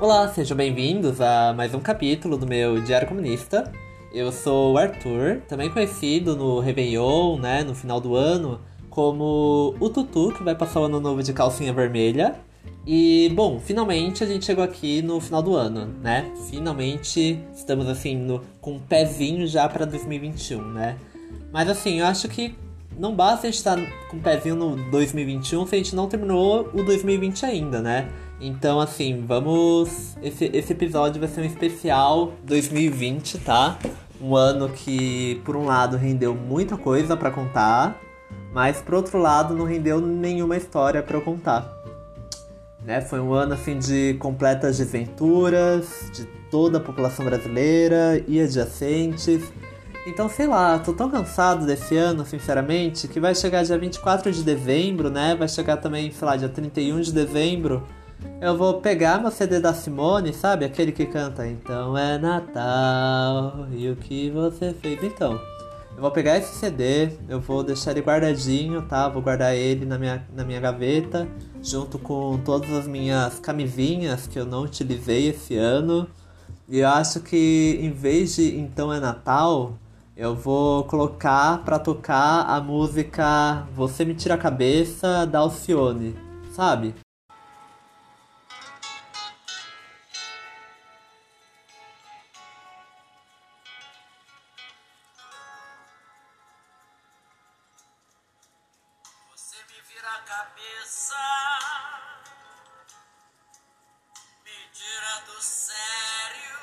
Olá, sejam bem-vindos a mais um capítulo do meu Diário Comunista. Eu sou o Arthur, também conhecido no Réveillon, né, no final do ano, como o Tutu, que vai passar o ano novo de calcinha vermelha. E, bom, finalmente a gente chegou aqui no final do ano, né? Finalmente estamos, assim, no, com um pezinho já para 2021, né? Mas, assim, eu acho que não basta a gente estar tá com um pezinho no 2021 se a gente não terminou o 2020 ainda, né? Então, assim, vamos. Esse, esse episódio vai ser um especial 2020, tá? Um ano que, por um lado, rendeu muita coisa para contar, mas, por outro lado, não rendeu nenhuma história para eu contar. Né? Foi um ano, assim, de completas desventuras de toda a população brasileira e adjacentes. Então, sei lá, tô tão cansado desse ano, sinceramente, que vai chegar dia 24 de dezembro, né? Vai chegar também, sei lá, dia 31 de dezembro eu vou pegar meu CD da Simone, sabe? Aquele que canta Então é Natal e o que você fez? Então, eu vou pegar esse CD, eu vou deixar ele guardadinho, tá? Vou guardar ele na minha, na minha gaveta, junto com todas as minhas camisinhas que eu não utilizei esse ano. E eu acho que em vez de Então é Natal, eu vou colocar pra tocar a música Você Me Tira a Cabeça da Alcione, sabe? Vira a cabeça, me tira do sério,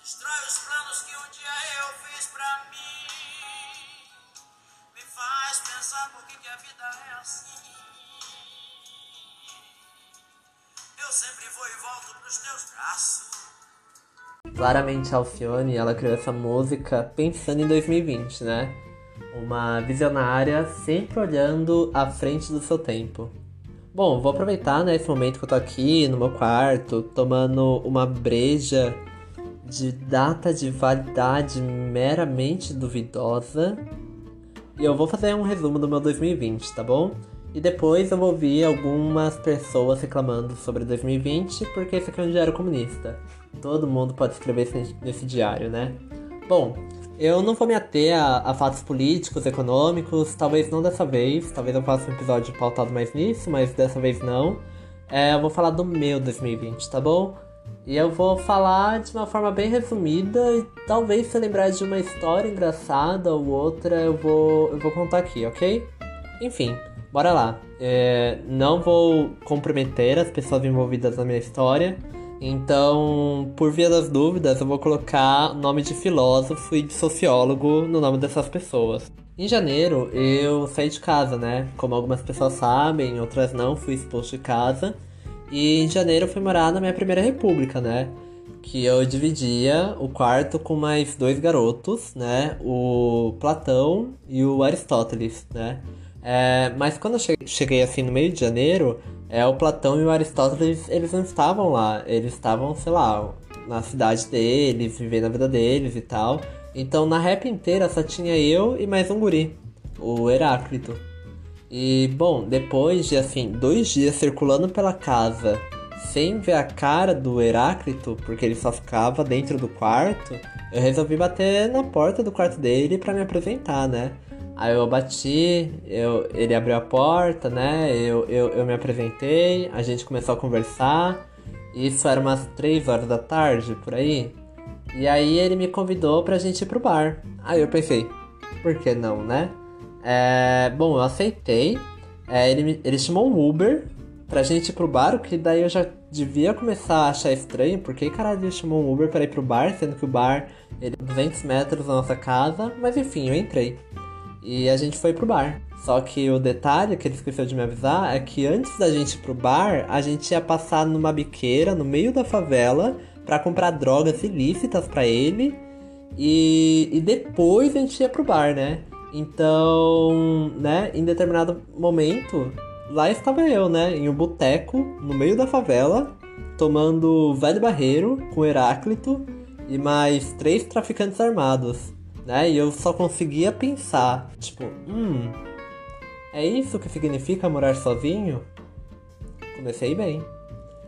destrói os planos que um dia eu fiz pra mim, me faz pensar por que, que a vida é assim. Eu sempre vou e volto pros teus braços. Claramente a Alcione, ela criou essa música pensando em 2020, né? Uma visionária sempre olhando à frente do seu tempo. Bom, vou aproveitar né, esse momento que eu tô aqui no meu quarto, tomando uma breja de data de validade meramente duvidosa. E eu vou fazer um resumo do meu 2020, tá bom? E depois eu vou ouvir algumas pessoas reclamando sobre 2020, porque esse aqui é um diário comunista. Todo mundo pode escrever nesse diário, né? Bom, eu não vou me ater a, a, fatos políticos, econômicos, talvez não dessa vez, talvez eu faça um episódio pautado mais nisso, mas dessa vez não. É, eu vou falar do meu 2020, tá bom? E eu vou falar de uma forma bem resumida e talvez se lembrar de uma história engraçada ou outra eu vou, eu vou contar aqui, ok? Enfim, bora lá. É, não vou comprometer as pessoas envolvidas na minha história. Então, por via das dúvidas, eu vou colocar nome de filósofo e de sociólogo no nome dessas pessoas. Em janeiro, eu saí de casa, né? Como algumas pessoas sabem, outras não, fui expulso de casa. E em janeiro eu fui morar na minha primeira república, né? Que eu dividia o quarto com mais dois garotos, né? O Platão e o Aristóteles, né? É, mas quando eu cheguei assim no meio de janeiro, é, o Platão e o Aristóteles, eles não estavam lá. Eles estavam, sei lá, na cidade deles, vivendo a vida deles e tal. Então na rap inteira só tinha eu e mais um guri, o Heráclito. E bom, depois de assim, dois dias circulando pela casa sem ver a cara do Heráclito, porque ele só ficava dentro do quarto, eu resolvi bater na porta do quarto dele para me apresentar, né? Aí eu bati, eu, ele abriu a porta, né? Eu, eu, eu me apresentei, a gente começou a conversar. Isso era umas 3 horas da tarde, por aí. E aí ele me convidou pra gente ir pro bar. Aí eu pensei, por que não, né? É, bom, eu aceitei. É, ele, ele chamou um Uber pra gente ir pro bar, o que daí eu já devia começar a achar estranho. Por que caralho ele chamou um Uber pra ir pro bar, sendo que o bar ele é 200 metros da nossa casa? Mas enfim, eu entrei. E a gente foi pro bar. Só que o detalhe que ele esqueceu de me avisar é que antes da gente ir pro bar, a gente ia passar numa biqueira no meio da favela para comprar drogas ilícitas para ele. E, e depois a gente ia pro bar, né? Então, né, em determinado momento, lá estava eu, né, em um boteco no meio da favela, tomando velho barreiro com Heráclito e mais três traficantes armados né? E eu só conseguia pensar, tipo, hum, é isso que significa morar sozinho? Comecei bem.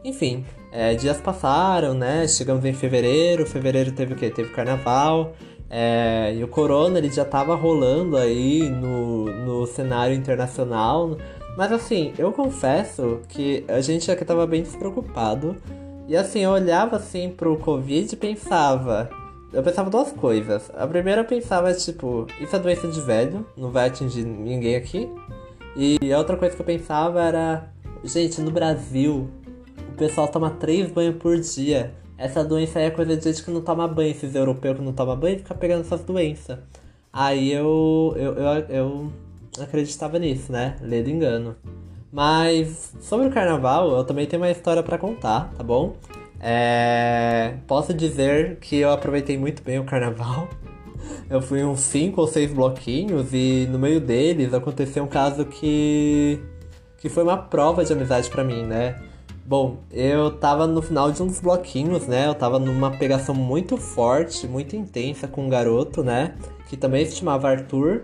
Enfim, é, dias passaram, né? Chegamos em fevereiro. Fevereiro teve o quê? Teve carnaval. É, e o corona ele já tava rolando aí no, no cenário internacional. Mas assim, eu confesso que a gente aqui tava bem despreocupado. E assim, eu olhava assim pro Covid e pensava. Eu pensava duas coisas. A primeira eu pensava, tipo, isso é doença de velho, não vai atingir ninguém aqui. E a outra coisa que eu pensava era, gente, no Brasil, o pessoal toma três banhos por dia. Essa doença aí é coisa de gente que não toma banho, esses europeus que não tomam banho fica pegando essas doenças. Aí eu, eu, eu, eu acreditava nisso, né? Ledo engano. Mas sobre o carnaval, eu também tenho uma história para contar, tá bom? É... Posso dizer que eu aproveitei muito bem o carnaval. Eu fui uns 5 ou 6 bloquinhos e no meio deles aconteceu um caso que que foi uma prova de amizade para mim, né? Bom, eu tava no final de dos bloquinhos, né? Eu tava numa pegação muito forte, muito intensa com um garoto, né? Que também se chamava Arthur,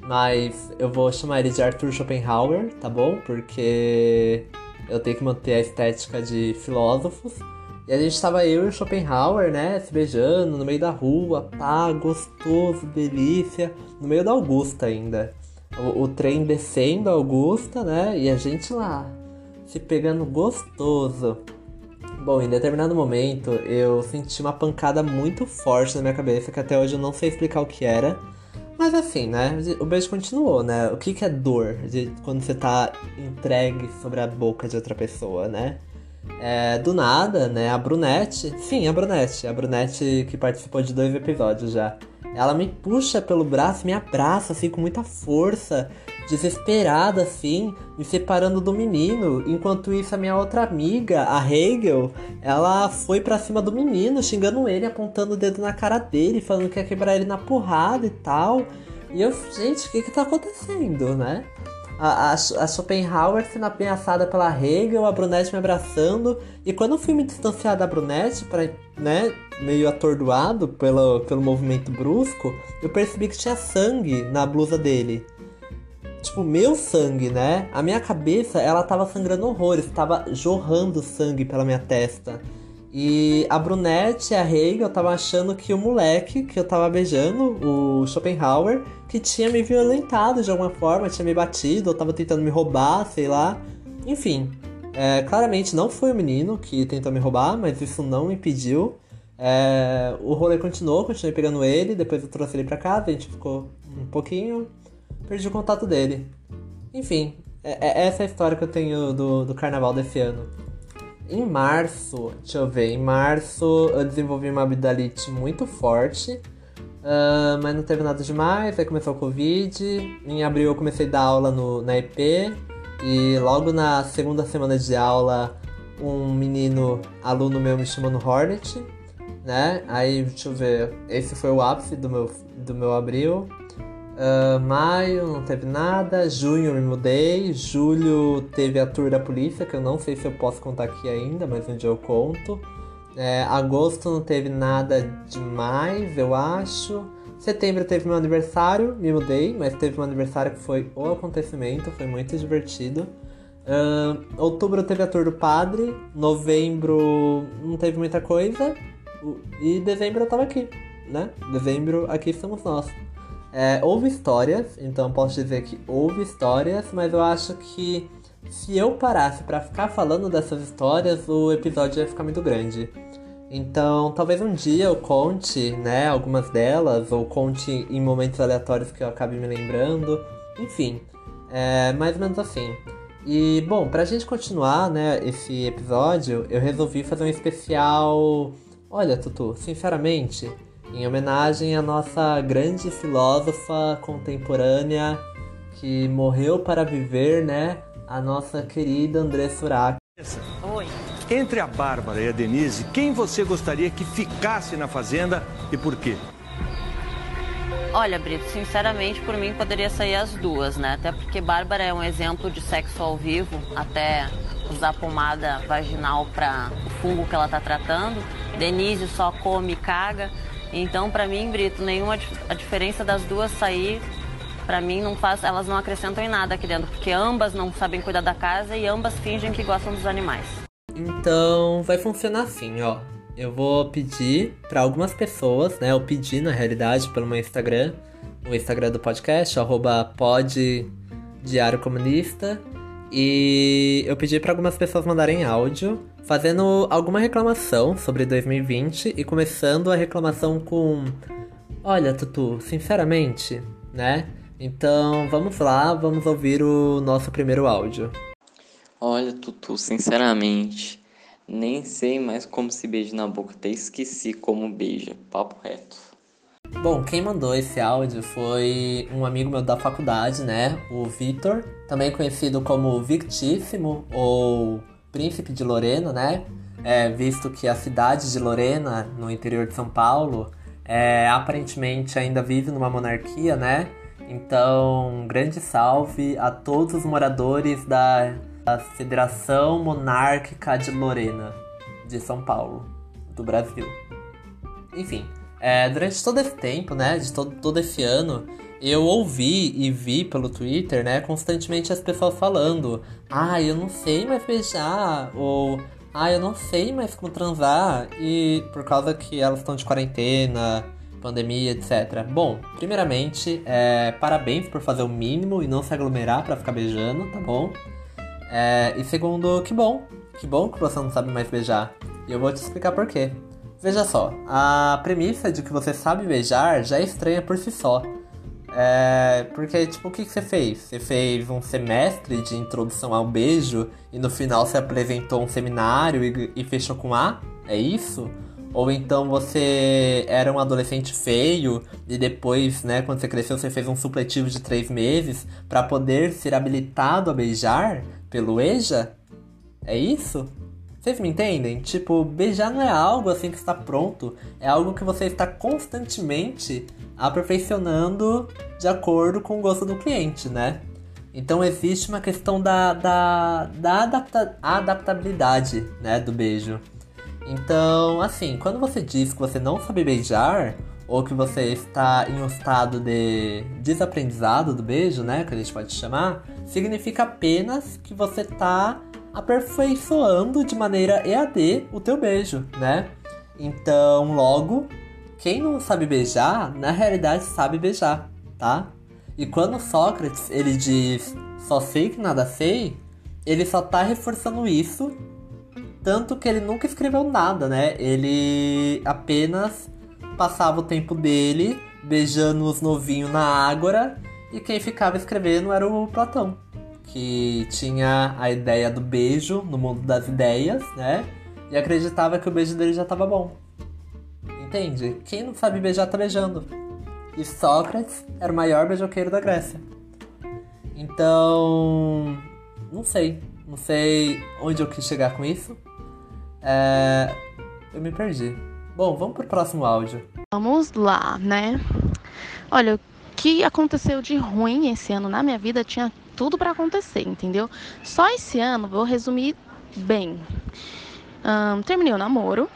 mas eu vou chamar ele de Arthur Schopenhauer, tá bom? Porque eu tenho que manter a estética de filósofos. E a gente tava eu e o Schopenhauer, né? Se beijando no meio da rua, pá, gostoso, delícia. No meio da Augusta ainda. O, o trem descendo a Augusta, né? E a gente lá, se pegando gostoso. Bom, em determinado momento eu senti uma pancada muito forte na minha cabeça que até hoje eu não sei explicar o que era. Mas assim, né? O beijo continuou, né? O que, que é dor de quando você tá entregue sobre a boca de outra pessoa, né? É, do nada, né? A Brunette, sim, a Brunette, a Brunette que participou de dois episódios já. Ela me puxa pelo braço, me abraça assim com muita força, desesperada assim, me separando do menino. Enquanto isso, a minha outra amiga, a Hegel, ela foi para cima do menino, xingando ele, apontando o dedo na cara dele, falando que ia quebrar ele na porrada e tal. E eu, gente, o que que tá acontecendo, né? A, a, Schopenhauer sendo ameaçada pela Hegel, a Brunette me abraçando. E quando eu fui me distanciar da Brunette, pra, né, meio atordoado pelo, pelo movimento brusco, eu percebi que tinha sangue na blusa dele tipo, meu sangue, né? A minha cabeça, ela tava sangrando horrores, tava jorrando sangue pela minha testa. E a Brunette a Hegel tava achando que o moleque que eu tava beijando, o Schopenhauer, que tinha me violentado de alguma forma, tinha me batido, ou tava tentando me roubar, sei lá. Enfim, é, claramente não foi o menino que tentou me roubar, mas isso não impediu. É, o rolê continuou, continuei pegando ele, depois eu trouxe ele pra casa, a gente ficou um pouquinho, perdi o contato dele. Enfim, é, é essa é a história que eu tenho do, do carnaval desse ano. Em março, deixa eu ver, em março eu desenvolvi uma abdalite muito forte, uh, mas não teve nada demais, aí começou o Covid. Em abril eu comecei a dar aula no, na EP, e logo na segunda semana de aula, um menino, aluno meu, me chamou no Hornet, né? Aí, deixa eu ver, esse foi o ápice do meu, do meu abril. Uh, maio não teve nada, junho me mudei, julho teve a tour da polícia, que eu não sei se eu posso contar aqui ainda, mas um dia eu conto. É, agosto não teve nada demais, eu acho. Setembro teve meu aniversário, me mudei, mas teve um aniversário que foi o acontecimento, foi muito divertido. Uh, outubro teve a tour do padre, novembro não teve muita coisa, e dezembro eu tava aqui, né? Dezembro aqui estamos nós. É, houve histórias, então posso dizer que houve histórias, mas eu acho que se eu parasse para ficar falando dessas histórias, o episódio ia ficar muito grande. Então, talvez um dia eu conte, né, algumas delas, ou conte em momentos aleatórios que eu acabe me lembrando. Enfim, é mais ou menos assim. E, bom, pra gente continuar, né, esse episódio, eu resolvi fazer um especial. Olha, Tutu, sinceramente, em homenagem à nossa grande filósofa contemporânea que morreu para viver, né? A nossa querida André Surak. Oi. Entre a Bárbara e a Denise, quem você gostaria que ficasse na fazenda e por quê? Olha, Brito, sinceramente, por mim poderia sair as duas, né? Até porque Bárbara é um exemplo de sexo ao vivo, até usar pomada vaginal para o fungo que ela tá tratando. Denise só come e caga. Então, para mim, Brito, nenhuma a diferença das duas sair, para mim não faz, elas não acrescentam em nada aqui dentro, porque ambas não sabem cuidar da casa e ambas fingem que gostam dos animais. Então, vai funcionar assim, ó. Eu vou pedir para algumas pessoas, né? Eu pedi na realidade pelo meu Instagram, o Instagram do podcast, arroba pod Diário Comunista. E eu pedi para algumas pessoas mandarem áudio fazendo alguma reclamação sobre 2020 e começando a reclamação com: Olha, Tutu, sinceramente, né? Então vamos lá, vamos ouvir o nosso primeiro áudio. Olha, Tutu, sinceramente, nem sei mais como se beija na boca, até esqueci como beija. Papo reto. Bom, quem mandou esse áudio foi um amigo meu da faculdade, né? O Vitor, também conhecido como Victíssimo ou Príncipe de Lorena, né? É, visto que a cidade de Lorena, no interior de São Paulo, é, aparentemente ainda vive numa monarquia, né? Então, grande salve a todos os moradores da, da Federação Monárquica de Lorena, de São Paulo, do Brasil. Enfim, é, durante todo esse tempo, né, de todo, todo esse ano, eu ouvi e vi pelo Twitter, né, constantemente as pessoas falando: ah, eu não sei mais beijar, ou ah, eu não sei mais como transar, e por causa que elas estão de quarentena, pandemia, etc. Bom, primeiramente, é, parabéns por fazer o mínimo e não se aglomerar para ficar beijando, tá bom? É, e segundo, que bom, que bom que você não sabe mais beijar. E eu vou te explicar por quê. Veja só, a premissa de que você sabe beijar já é estranha por si só. É, porque, tipo, o que, que você fez? Você fez um semestre de introdução ao beijo e no final você apresentou um seminário e, e fechou com A? É isso? Ou então você era um adolescente feio e depois, né, quando você cresceu, você fez um supletivo de três meses para poder ser habilitado a beijar pelo EJA? É isso? Vocês me entendem? Tipo, beijar não é algo assim que está pronto, é algo que você está constantemente aperfeiçoando de acordo com o gosto do cliente, né? Então existe uma questão da, da, da adapta, adaptabilidade né, do beijo. Então, assim, quando você diz que você não sabe beijar, ou que você está em um estado de desaprendizado do beijo, né, que a gente pode chamar, significa apenas que você está aperfeiçoando de maneira EAD o teu beijo, né? Então, logo, quem não sabe beijar, na realidade sabe beijar, tá? E quando Sócrates ele diz só sei que nada sei, ele só tá reforçando isso, tanto que ele nunca escreveu nada, né? Ele apenas passava o tempo dele beijando os novinhos na ágora e quem ficava escrevendo era o Platão que tinha a ideia do beijo no mundo das ideias, né? E acreditava que o beijo dele já estava bom. Entende? Quem não sabe beijar tá beijando. E Sócrates era o maior beijoqueiro da Grécia. Então, não sei. Não sei onde eu quis chegar com isso. É... Eu me perdi. Bom, vamos pro próximo áudio. Vamos lá, né? Olha, o que aconteceu de ruim esse ano na minha vida tinha tudo para acontecer, entendeu? Só esse ano, vou resumir bem. Um, terminei o namoro,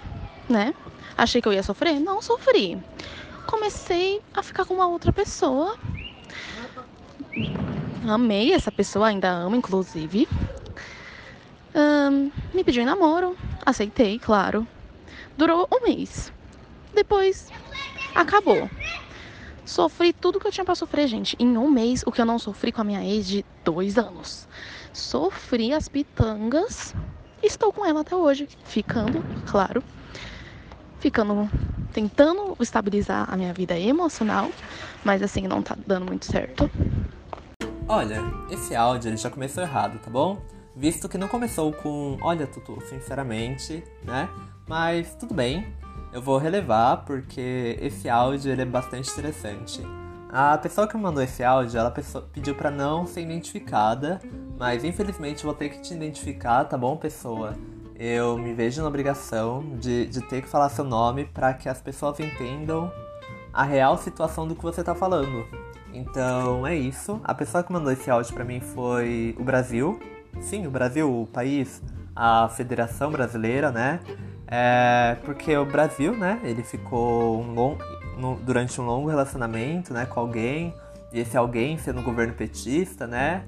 né? Achei que eu ia sofrer? Não sofri. Comecei a ficar com uma outra pessoa. Amei essa pessoa, ainda amo, inclusive. Um, me pediu em namoro, aceitei, claro. Durou um mês. Depois, acabou. Sofri tudo que eu tinha para sofrer, gente, em um mês, o que eu não sofri com a minha ex de dois anos. Sofri as pitangas, estou com ela até hoje, ficando, claro, ficando, tentando estabilizar a minha vida emocional, mas assim, não tá dando muito certo. Olha, esse áudio ele já começou errado, tá bom? Visto que não começou com, olha, Tutu, sinceramente, né? Mas tudo bem, eu vou relevar porque esse áudio é bastante interessante. A pessoa que mandou esse áudio, ela pediu para não ser identificada, mas infelizmente vou ter que te identificar, tá bom, pessoa? Eu me vejo na obrigação de, de ter que falar seu nome para que as pessoas entendam a real situação do que você tá falando. Então é isso. A pessoa que mandou esse áudio para mim foi o Brasil. Sim, o Brasil, o país, a Federação Brasileira, né? É, porque o Brasil, né, ele ficou um long, no, durante um longo relacionamento, né, com alguém, e esse alguém sendo governo petista, né,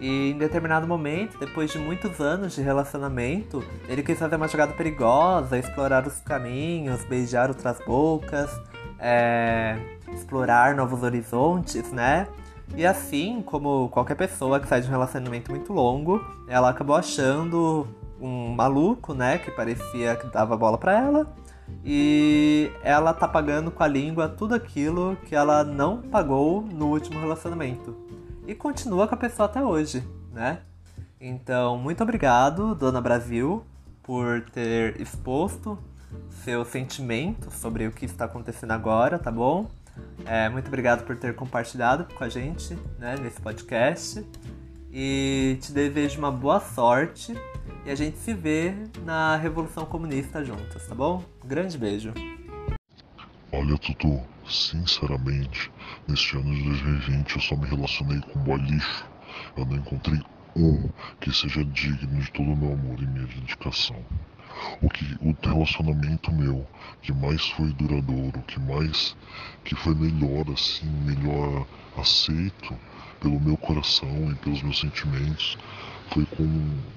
E em determinado momento, depois de muitos anos de relacionamento, ele quis fazer uma jogada perigosa, explorar os caminhos, beijar outras bocas, é, explorar novos horizontes, né? E assim, como qualquer pessoa que sai de um relacionamento muito longo, ela acabou achando um maluco, né, que parecia que dava bola para ela, e ela tá pagando com a língua tudo aquilo que ela não pagou no último relacionamento. E continua com a pessoa até hoje, né? Então, muito obrigado, Dona Brasil, por ter exposto seu sentimento sobre o que está acontecendo agora, tá bom? É, muito obrigado por ter compartilhado com a gente né, nesse podcast. E te desejo uma boa sorte. E a gente se vê na Revolução Comunista juntos, tá bom? Grande beijo. Olha, Tutu, sinceramente, neste ano de 2020 eu só me relacionei com boy lixo. Eu não encontrei um que seja digno de todo o meu amor e minha dedicação. O que o relacionamento meu que mais foi duradouro, que mais que foi melhor assim, melhor aceito pelo meu coração e pelos meus sentimentos foi com,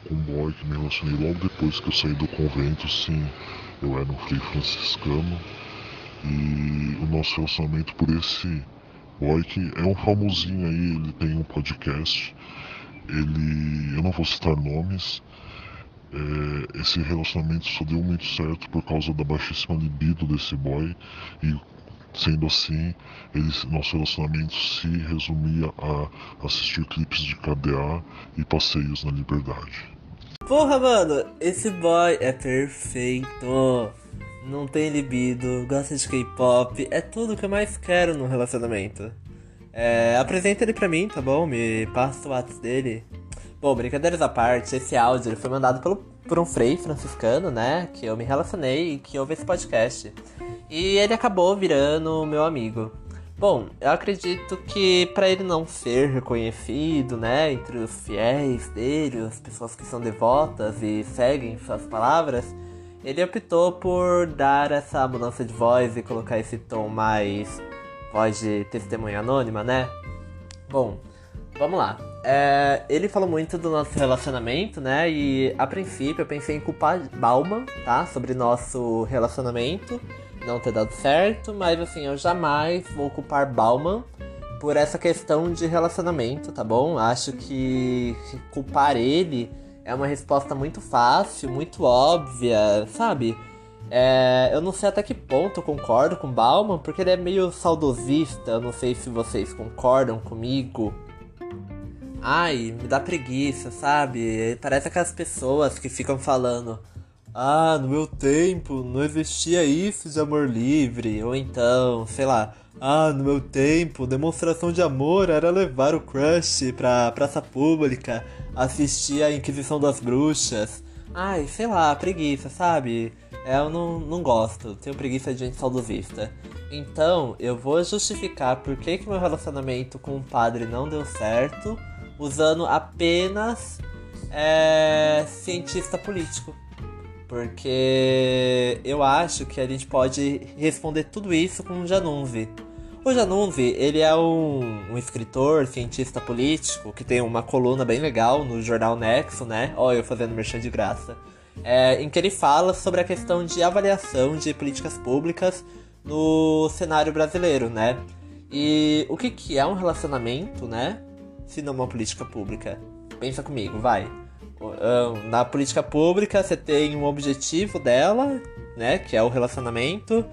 com um boy que me relacionei logo depois que eu saí do convento, sim, eu era um frei franciscano. E o nosso relacionamento por esse boy que é um famosinho aí, ele tem um podcast, ele, eu não vou citar nomes, é, esse relacionamento só deu muito certo por causa da baixíssima libido desse boy e sendo assim, nosso relacionamento se resumia a assistir clipes de KDA e passeios na liberdade. Porra, mano, esse boy é perfeito. Não tem libido, gosta de K-pop, é tudo que eu mais quero no relacionamento. É, apresenta ele pra mim, tá bom? Me passa o WhatsApp dele. Bom, brincadeiras à parte, esse áudio foi mandado pelo, por um frei franciscano, né? Que eu me relacionei e que ouve esse podcast. E ele acabou virando meu amigo. Bom, eu acredito que para ele não ser reconhecido, né, entre os fiéis dele, as pessoas que são devotas e seguem suas palavras, ele optou por dar essa mudança de voz e colocar esse tom mais voz de testemunha anônima, né? Bom, vamos lá. É, ele falou muito do nosso relacionamento, né? E a princípio eu pensei em culpar Bauman, tá? Sobre nosso relacionamento não ter dado certo, mas assim, eu jamais vou culpar Bauman por essa questão de relacionamento, tá bom? Acho que culpar ele é uma resposta muito fácil, muito óbvia, sabe? É, eu não sei até que ponto eu concordo com Bauman, porque ele é meio saudosista, eu não sei se vocês concordam comigo. Ai, me dá preguiça, sabe? Parece aquelas pessoas que ficam falando: Ah, no meu tempo não existia isso de amor livre. Ou então, sei lá. Ah, no meu tempo, demonstração de amor era levar o crush pra praça pública, assistir a Inquisição das Bruxas. Ai, sei lá, preguiça, sabe? É, eu não, não gosto, tenho preguiça de gente saudosista. Então, eu vou justificar por que, que meu relacionamento com o padre não deu certo usando apenas é, cientista político. Porque eu acho que a gente pode responder tudo isso com o Janunzi. O Janunzi, ele é um, um, escritor, cientista político, que tem uma coluna bem legal no jornal Nexo, né? Olha, eu fazendo merchan de graça. É, em que ele fala sobre a questão de avaliação de políticas públicas no cenário brasileiro, né? E o que, que é um relacionamento, né? se não uma política pública? Pensa comigo, vai. Na política pública você tem um objetivo dela, né? Que é o relacionamento.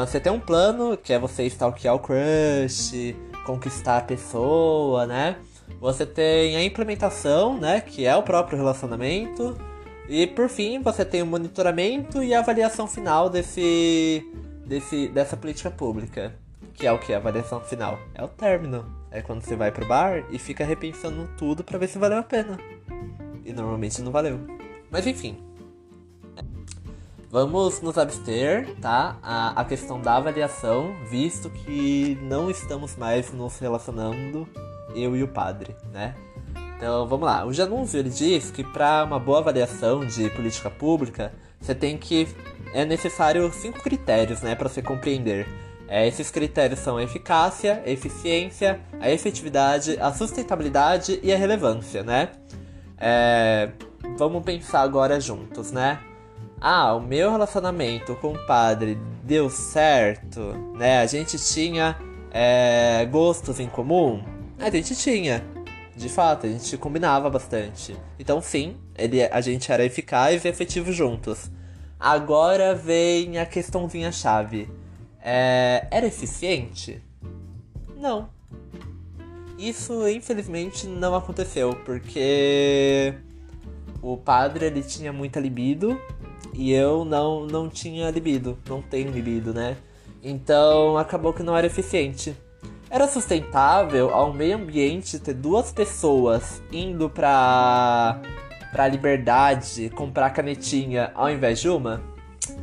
Você tem um plano, que é você stalkear o crush, conquistar a pessoa, né? Você tem a implementação, né? Que é o próprio relacionamento. E por fim, você tem o monitoramento e a avaliação final desse, desse, dessa política pública. Que é o que? A avaliação final? É o término. É quando você vai pro bar e fica repensando tudo para ver se valeu a pena. E normalmente não valeu. Mas enfim. Vamos nos abster, tá? A, a questão da avaliação, visto que não estamos mais nos relacionando, eu e o padre, né? Então vamos lá. O Janúncio ele diz que para uma boa avaliação de política pública, você tem que. É necessário cinco critérios, né, para você compreender É, esses critérios são a eficácia, a eficiência, a efetividade, a sustentabilidade e a relevância, né? É, vamos pensar agora juntos, né? Ah, o meu relacionamento com o padre deu certo, né? A gente tinha é, gostos em comum? A gente tinha. De fato, a gente combinava bastante. Então, sim, ele, a gente era eficaz e efetivo juntos. Agora vem a questãozinha chave. É, era eficiente? Não. Isso, infelizmente, não aconteceu, porque o padre ele tinha muita libido e eu não, não tinha libido, não tenho libido, né? Então acabou que não era eficiente. Era sustentável ao meio ambiente ter duas pessoas indo pra, pra liberdade comprar canetinha ao invés de uma?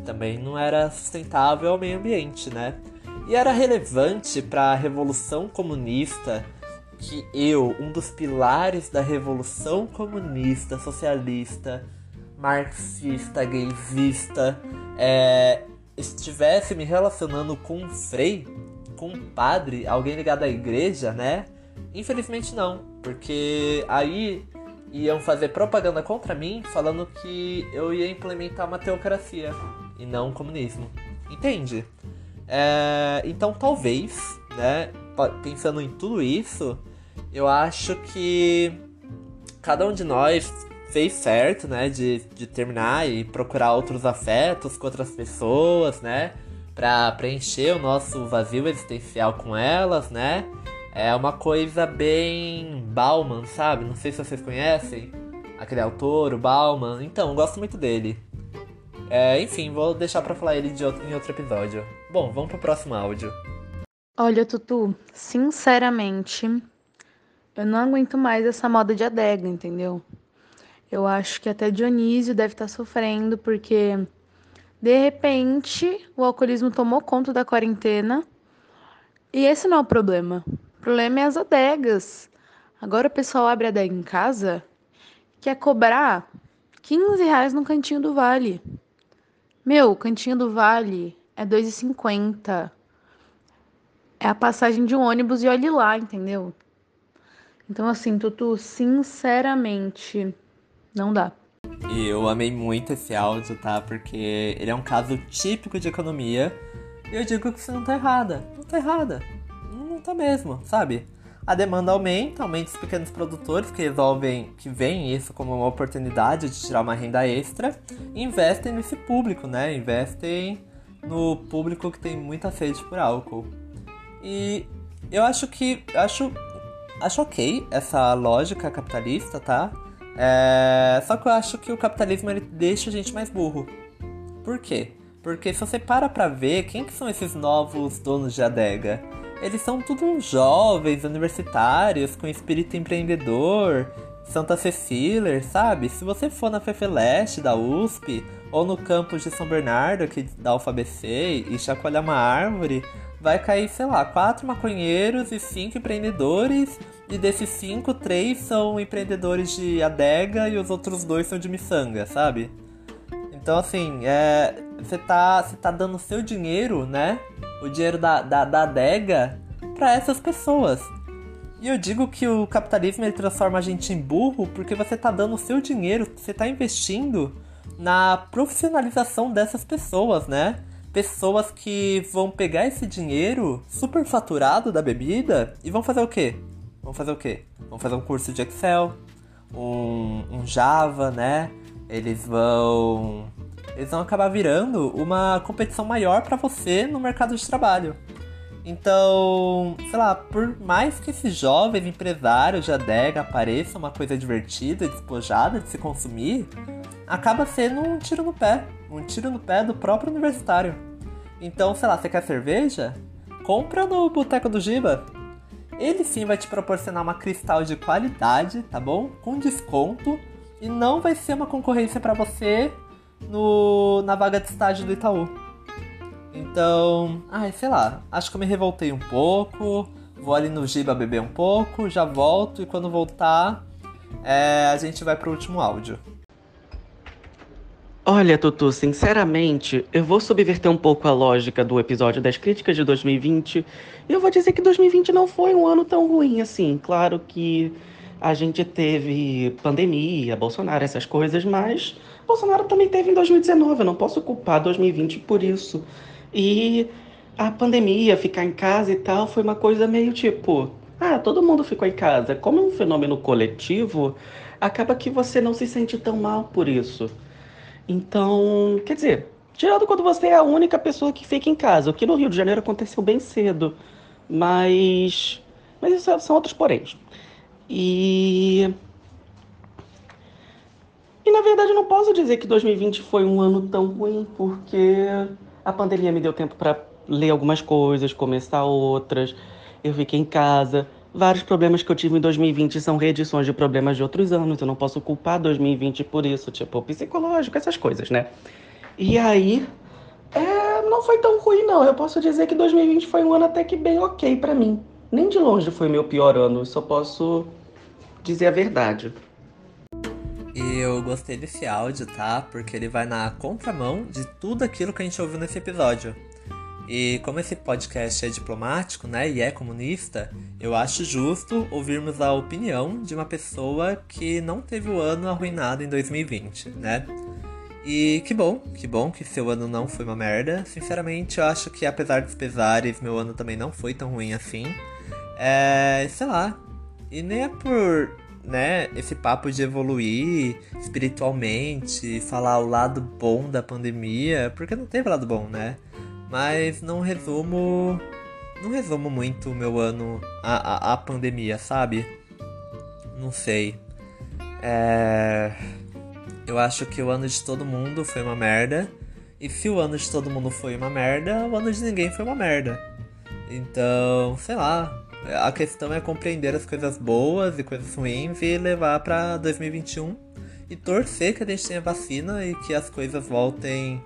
Também não era sustentável ao meio ambiente, né? E era relevante para a revolução comunista que eu, um dos pilares da revolução comunista, socialista, marxista, gaysista, é, estivesse me relacionando com um frei com um padre, alguém ligado à igreja, né? Infelizmente não, porque aí iam fazer propaganda contra mim falando que eu ia implementar uma teocracia e não um comunismo. Entende? É, então talvez, né, pensando em tudo isso, eu acho que cada um de nós fez certo, né, de, de terminar e procurar outros afetos com outras pessoas, né? para preencher o nosso vazio existencial com elas, né? É uma coisa bem Bauman, sabe? Não sei se vocês conhecem aquele autor, o Bauman. Então, eu gosto muito dele. É, enfim, vou deixar para falar ele de outro, em outro episódio. Bom, vamos pro próximo áudio. Olha, Tutu, sinceramente, eu não aguento mais essa moda de adega, entendeu? Eu acho que até Dionísio deve estar tá sofrendo porque de repente, o alcoolismo tomou conta da quarentena. E esse não é o problema. O problema é as adegas. Agora o pessoal abre adega em casa, quer cobrar 15 reais no cantinho do vale. Meu, o cantinho do vale é 2,50. É a passagem de um ônibus e olhe lá, entendeu? Então, assim, Tutu, sinceramente, não dá. E eu amei muito esse áudio, tá? Porque ele é um caso típico de economia. E eu digo que você não tá errada. Não tá errada. Não tá mesmo, sabe? A demanda aumenta, aumenta os pequenos produtores que resolvem, que veem isso como uma oportunidade de tirar uma renda extra e investem nesse público, né? Investem no público que tem muita sede por álcool. E eu acho que. Acho, acho ok essa lógica capitalista, tá? É... Só que eu acho que o capitalismo ele deixa a gente mais burro. Por quê? Porque se você para pra ver quem que são esses novos donos de adega, eles são tudo jovens, universitários, com espírito empreendedor, Santa Cecília, sabe? Se você for na Fefeleste da USP ou no campus de São Bernardo, aqui da UFABC, e chacoalhar uma árvore, vai cair, sei lá, quatro maconheiros e cinco empreendedores e desses cinco, três são empreendedores de adega e os outros dois são de miçanga, sabe? Então, assim, é, você tá, você tá dando seu dinheiro, né? O dinheiro da, da, da adega para essas pessoas. E eu digo que o capitalismo ele transforma a gente em burro porque você tá dando o seu dinheiro, você tá investindo na profissionalização dessas pessoas, né? Pessoas que vão pegar esse dinheiro super faturado da bebida e vão fazer o quê? Vão fazer o quê? Vão fazer um curso de Excel, um, um Java, né? Eles vão eles vão acabar virando uma competição maior para você no mercado de trabalho. Então, sei lá, por mais que esses jovens empresários de adega pareçam uma coisa divertida, despojada de se consumir, acaba sendo um tiro no pé, um tiro no pé do próprio universitário. Então, sei lá, você quer cerveja? Compra no Boteco do Giba. Ele sim vai te proporcionar uma cristal de qualidade, tá bom? Com desconto e não vai ser uma concorrência para você no na vaga de estágio do Itaú. Então, ai, sei lá, acho que eu me revoltei um pouco. Vou ali no Giba beber um pouco, já volto e quando voltar, é, a gente vai pro último áudio. Olha, Tutu, sinceramente, eu vou subverter um pouco a lógica do episódio das críticas de 2020 e eu vou dizer que 2020 não foi um ano tão ruim assim. Claro que a gente teve pandemia, Bolsonaro, essas coisas, mas Bolsonaro também teve em 2019. Eu não posso culpar 2020 por isso. E a pandemia, ficar em casa e tal, foi uma coisa meio tipo. Ah, todo mundo ficou em casa. Como é um fenômeno coletivo, acaba que você não se sente tão mal por isso. Então, quer dizer, tirando quando você é a única pessoa que fica em casa, o que no Rio de Janeiro aconteceu bem cedo, mas. Mas isso é, são outros poréns. E. E na verdade não posso dizer que 2020 foi um ano tão ruim, porque a pandemia me deu tempo para ler algumas coisas, começar outras, eu fiquei em casa. Vários problemas que eu tive em 2020 são reedições de problemas de outros anos. Eu não posso culpar 2020 por isso, tipo, psicológico, essas coisas, né? E aí, é, não foi tão ruim, não. Eu posso dizer que 2020 foi um ano até que bem ok para mim. Nem de longe foi meu pior ano, só posso dizer a verdade. E eu gostei desse áudio, tá? Porque ele vai na contramão de tudo aquilo que a gente ouviu nesse episódio. E como esse podcast é diplomático, né, e é comunista, eu acho justo ouvirmos a opinião de uma pessoa que não teve o ano arruinado em 2020, né? E que bom, que bom que seu ano não foi uma merda. Sinceramente, eu acho que apesar dos pesares, meu ano também não foi tão ruim assim. É, sei lá. E nem é por, né, esse papo de evoluir espiritualmente, falar o lado bom da pandemia, porque não teve lado bom, né? Mas não resumo. Não resumo muito o meu ano a, a, a pandemia, sabe? Não sei. É. Eu acho que o ano de todo mundo foi uma merda. E se o ano de todo mundo foi uma merda, o ano de ninguém foi uma merda. Então, sei lá. A questão é compreender as coisas boas e coisas ruins e levar pra 2021 e torcer que a gente tenha vacina e que as coisas voltem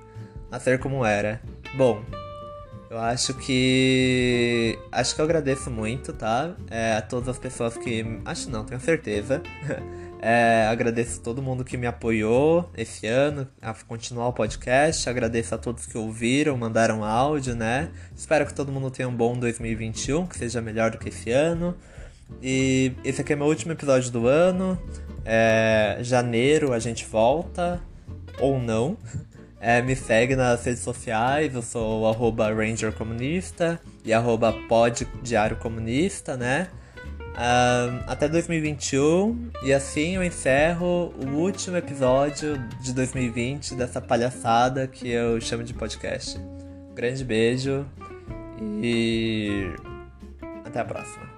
a ser como era. Bom, eu acho que. Acho que eu agradeço muito, tá? É, a todas as pessoas que. Acho não, tenho certeza. É, agradeço todo mundo que me apoiou esse ano a continuar o podcast. Agradeço a todos que ouviram, mandaram áudio, né? Espero que todo mundo tenha um bom 2021, que seja melhor do que esse ano. E esse aqui é meu último episódio do ano. É, janeiro a gente volta, ou não. É, me segue nas redes sociais, eu sou o Ranger Comunista e arroba né? Um, até 2021 e assim eu encerro o último episódio de 2020 dessa palhaçada que eu chamo de podcast. Grande beijo e até a próxima.